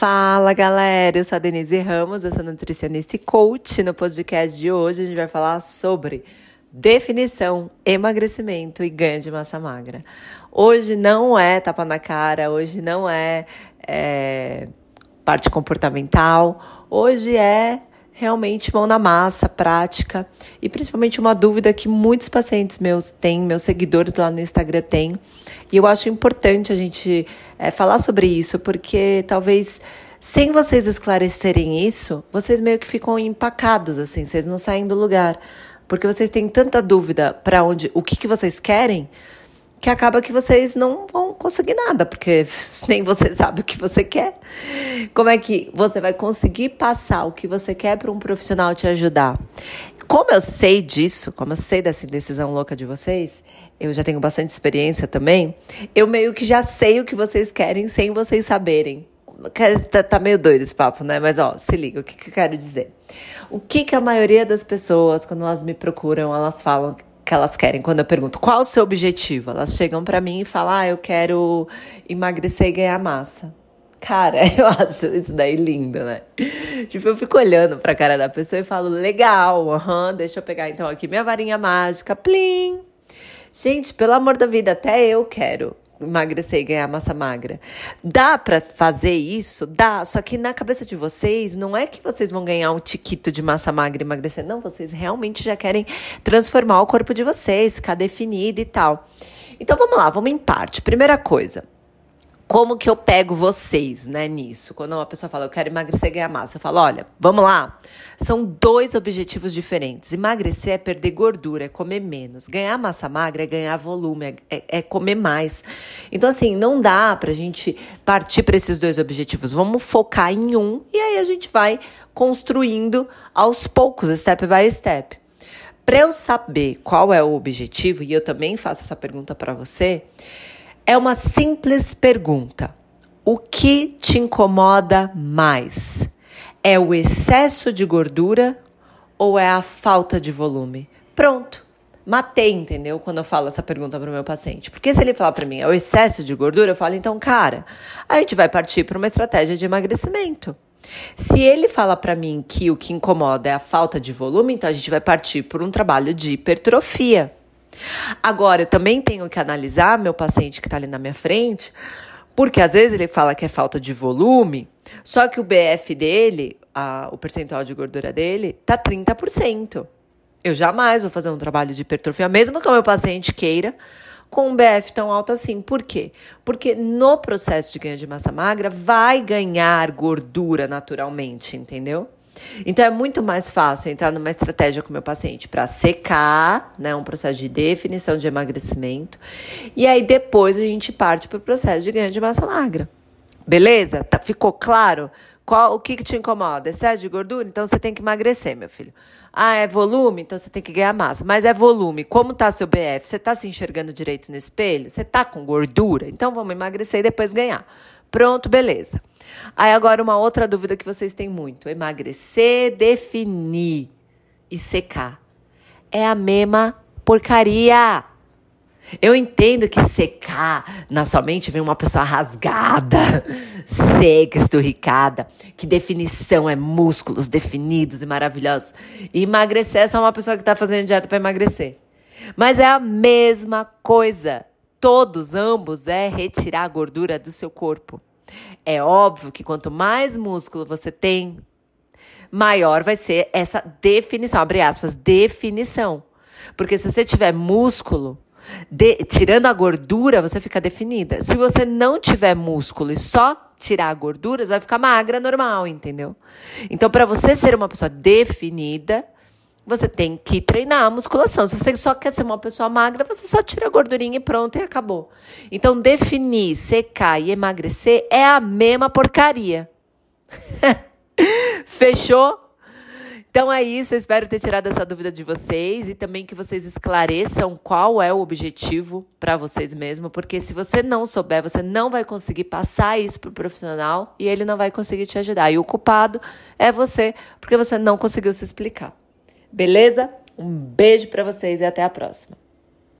Fala galera, eu sou a Denise Ramos, eu sou nutricionista e coach. No podcast de hoje a gente vai falar sobre definição, emagrecimento e ganho de massa magra. Hoje não é tapa na cara, hoje não é, é parte comportamental, hoje é realmente mão na massa, prática e principalmente uma dúvida que muitos pacientes meus têm, meus seguidores lá no Instagram têm. E eu acho importante a gente é, falar sobre isso, porque talvez sem vocês esclarecerem isso, vocês meio que ficam empacados, assim, vocês não saem do lugar. Porque vocês têm tanta dúvida para onde, o que, que vocês querem, que acaba que vocês não vão conseguir nada, porque nem você sabe o que você quer. Como é que você vai conseguir passar o que você quer para um profissional te ajudar? Como eu sei disso, como eu sei dessa decisão louca de vocês, eu já tenho bastante experiência também, eu meio que já sei o que vocês querem sem vocês saberem. Tá, tá meio doido esse papo, né? Mas ó, se liga, o que, que eu quero dizer? O que, que a maioria das pessoas, quando elas me procuram, elas falam que elas querem. Quando eu pergunto qual o seu objetivo, elas chegam para mim e falam: ah, eu quero emagrecer e ganhar massa. Cara, eu acho isso daí lindo, né? Tipo, eu fico olhando pra cara da pessoa e falo: legal, aham, uhum, deixa eu pegar então aqui minha varinha mágica, plim. Gente, pelo amor da vida, até eu quero emagrecer e ganhar massa magra. Dá para fazer isso? Dá. Só que na cabeça de vocês, não é que vocês vão ganhar um tiquito de massa magra e emagrecer. Não, vocês realmente já querem transformar o corpo de vocês, ficar definido e tal. Então vamos lá, vamos em parte. Primeira coisa como que eu pego vocês, né, nisso? Quando uma pessoa fala, eu quero emagrecer e ganhar massa, eu falo, olha, vamos lá. São dois objetivos diferentes. Emagrecer é perder gordura, é comer menos. Ganhar massa magra é ganhar volume, é, é, é comer mais. Então, assim, não dá pra gente partir para esses dois objetivos. Vamos focar em um e aí a gente vai construindo aos poucos, step by step. Para eu saber qual é o objetivo, e eu também faço essa pergunta para você, é uma simples pergunta. O que te incomoda mais? É o excesso de gordura ou é a falta de volume? Pronto. Matei, entendeu? Quando eu falo essa pergunta para o meu paciente. Porque se ele falar para mim é o excesso de gordura, eu falo, então, cara, a gente vai partir para uma estratégia de emagrecimento. Se ele fala para mim que o que incomoda é a falta de volume, então a gente vai partir por um trabalho de hipertrofia. Agora, eu também tenho que analisar meu paciente que está ali na minha frente, porque às vezes ele fala que é falta de volume, só que o BF dele, a, o percentual de gordura dele, tá 30%. Eu jamais vou fazer um trabalho de hipertrofia, mesmo que o meu paciente queira, com um BF tão alto assim. Por quê? Porque no processo de ganho de massa magra vai ganhar gordura naturalmente, entendeu? Então é muito mais fácil entrar numa estratégia com o meu paciente para secar, né, um processo de definição de emagrecimento, e aí depois a gente parte para o processo de ganho de massa magra. Beleza? Tá, ficou claro? Qual, o que, que te incomoda? Excesso de gordura? Então você tem que emagrecer, meu filho. Ah, é volume? Então você tem que ganhar massa. Mas é volume. Como tá seu BF? Você tá se enxergando direito no espelho? Você tá com gordura? Então vamos emagrecer e depois ganhar. Pronto, beleza. Aí agora uma outra dúvida que vocês têm muito: emagrecer, definir e secar. É a mesma porcaria. Eu entendo que secar na sua mente vem uma pessoa rasgada, seca, esturricada, que definição é músculos definidos e maravilhosos. E emagrecer é só uma pessoa que está fazendo dieta para emagrecer. Mas é a mesma coisa todos, ambos, é retirar a gordura do seu corpo. É óbvio que quanto mais músculo você tem, maior vai ser essa definição, abre aspas, definição. Porque se você tiver músculo, de, tirando a gordura, você fica definida. Se você não tiver músculo e só tirar a gordura, você vai ficar magra normal, entendeu? Então, para você ser uma pessoa definida, você tem que treinar a musculação. Se você só quer ser uma pessoa magra, você só tira a gordurinha e pronto, e acabou. Então, definir, secar e emagrecer é a mesma porcaria. Fechou? Então é isso, eu espero ter tirado essa dúvida de vocês e também que vocês esclareçam qual é o objetivo para vocês mesmos, porque se você não souber, você não vai conseguir passar isso pro profissional e ele não vai conseguir te ajudar. E o culpado é você, porque você não conseguiu se explicar. Beleza? Um beijo para vocês e até a próxima.